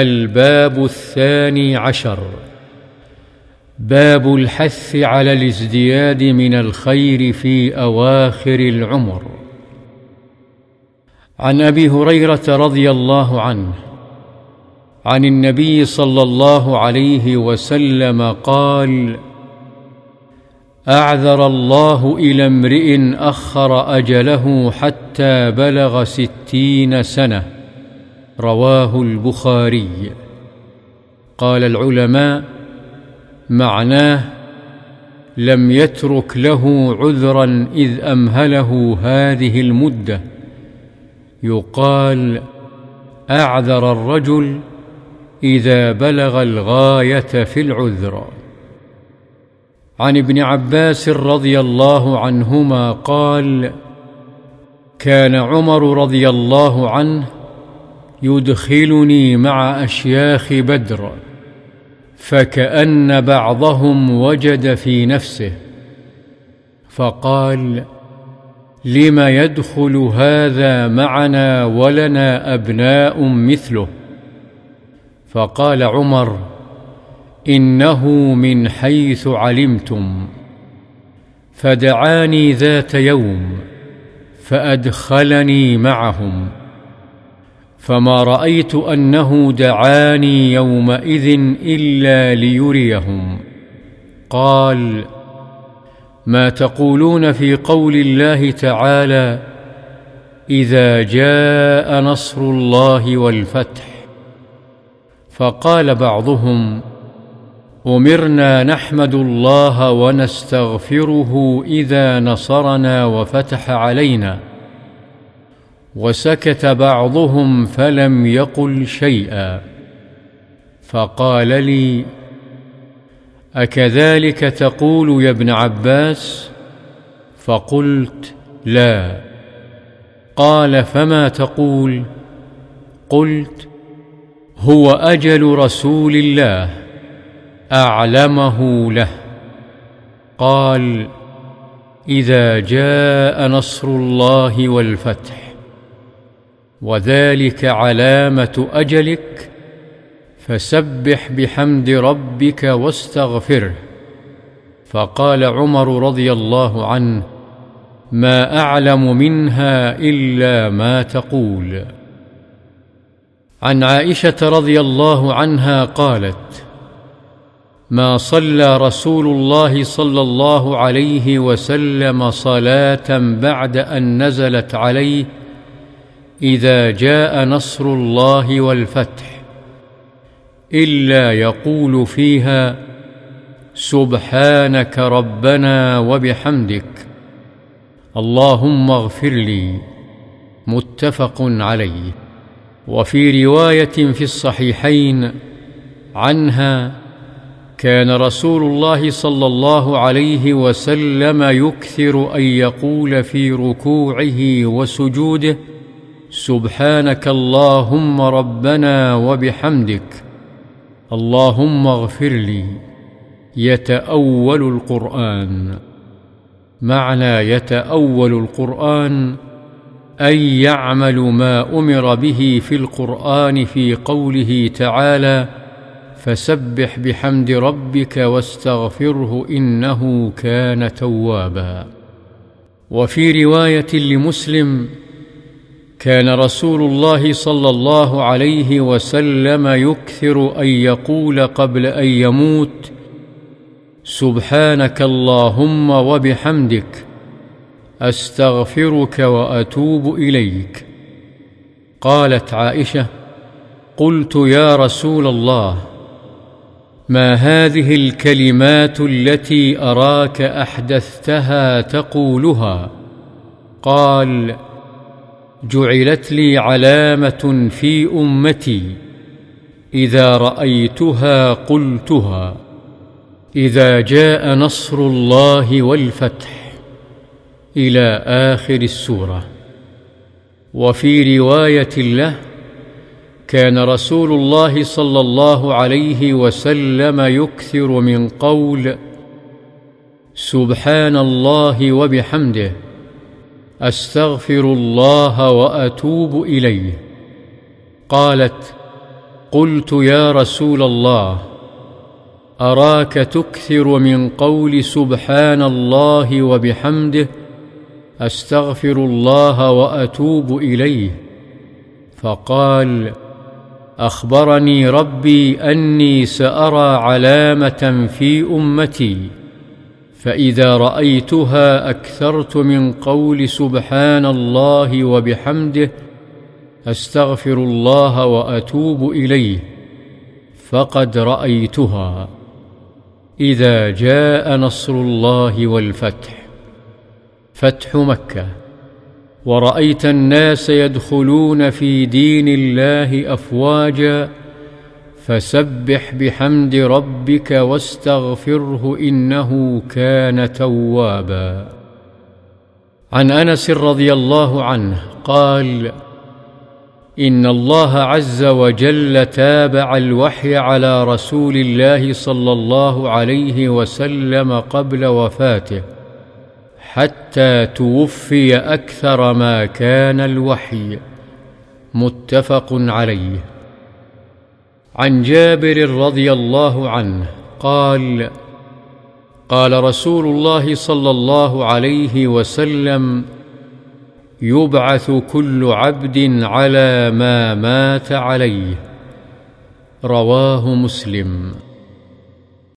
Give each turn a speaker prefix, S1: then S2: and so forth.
S1: الباب الثاني عشر. باب الحث على الازدياد من الخير في أواخر العمر. عن أبي هريرة رضي الله عنه عن النبي صلى الله عليه وسلم قال أعذر الله إلى امرئ أخر أجله حتى بلغ ستين سنة. رواه البخاري. قال العلماء معناه لم يترك له عذرا إذ أمهله هذه المدة. يقال أعذر الرجل إذا بلغ الغاية في العذر. عن ابن عباس رضي الله عنهما قال كان عمر رضي الله عنه يدخلني مع أشياخ بدر فكأن بعضهم وجد في نفسه فقال لم يدخل هذا معنا ولنا أبناء مثله؟ فقال عمر إنه من حيث علمتم. فدعاني ذات يوم فأدخلني معهم. فما رأيت أنه دعاني يومئذ إلا ليريهم. قال ما تقولون في قول الله تعالى إذا جاء نصر الله والفتح. فقال بعضهم أمرنا نحمد الله ونستغفره إذا نصرنا وفتح علينا. وسكت بعضهم فلم يقل شيئا. فقال لي أكذلك تقول يا ابن عباس؟ فقلت لا. قال فما تقول؟ قلت هو أجل رسول الله أعلمه له. قال إذا جاء نصر الله والفتح. وذلك علامة أجلك فسبح بحمد ربك واستغفره فقال عمر رضي الله عنه ما أعلم منها إلا ما تقول. عن عائشة رضي الله عنها قالت ما صلى رسول الله صلى الله عليه وسلم صلاة بعد أن نزلت عليه إذا جاء نصر الله والفتح إلا يقول فيها سبحانك ربنا وبحمدك. اللهم اغفر لي. متفق عليه. وفي رواية في الصحيحين عنها كان رسول الله صلى الله عليه وسلم يكثر أن يقول في ركوعه وسجوده سبحانك اللهم ربنا وبحمدك اللهم اغفر لي يتأول القرآن معنى يتأول القرآن اي يعمل ما أمر به في القرآن في قوله تعالى فسبح بحمد ربك واستغفره إنه كان توابا. وفي رواية لمسلم كان رسول الله صلى الله عليه وسلم يكثر أن يقول قبل أن يموت سبحانك اللهم وبحمدك أستغفرك وأتوب إليك. قالت عائشة قلت يا رسول الله ما هذه الكلمات التي أراك أحدثتها تقولها؟ قال جعلت لي علامة في أمتي إذا رأيتها قلتها إذا جاء نصر الله والفتح إلى آخر السورة. وفي رواية له كان رسول الله صلى الله عليه وسلم يكثر من قول سبحان الله وبحمده. أستغفر الله وأتوب إليه. قالت قلت يا رسول الله أراك تكثر من قول سبحان الله وبحمده أستغفر الله وأتوب إليه. فقال أخبرني ربي أني سأرى علامة في أمتي. فإذا رأيتها أكثرت من قول سبحان الله وبحمده أستغفر الله وأتوب إليه فقد رأيتها. إذا جاء نصر الله والفتح فتح مكة. ورأيت الناس يدخلون في دين الله افواجا فسبح بحمد ربك واستغفره إنه كان توابا. عن أنس رضي الله عنه قال إن الله عز وجل تابع الوحي على رسول الله صلى الله عليه وسلم قبل وفاته حتى توفي أكثر ما كان الوحي. متفق عليه. عن جابر رضي الله عنه قال قال رسول الله صلى الله عليه وسلم يبعث كل عبد على ما مات عليه. رواه مسلم.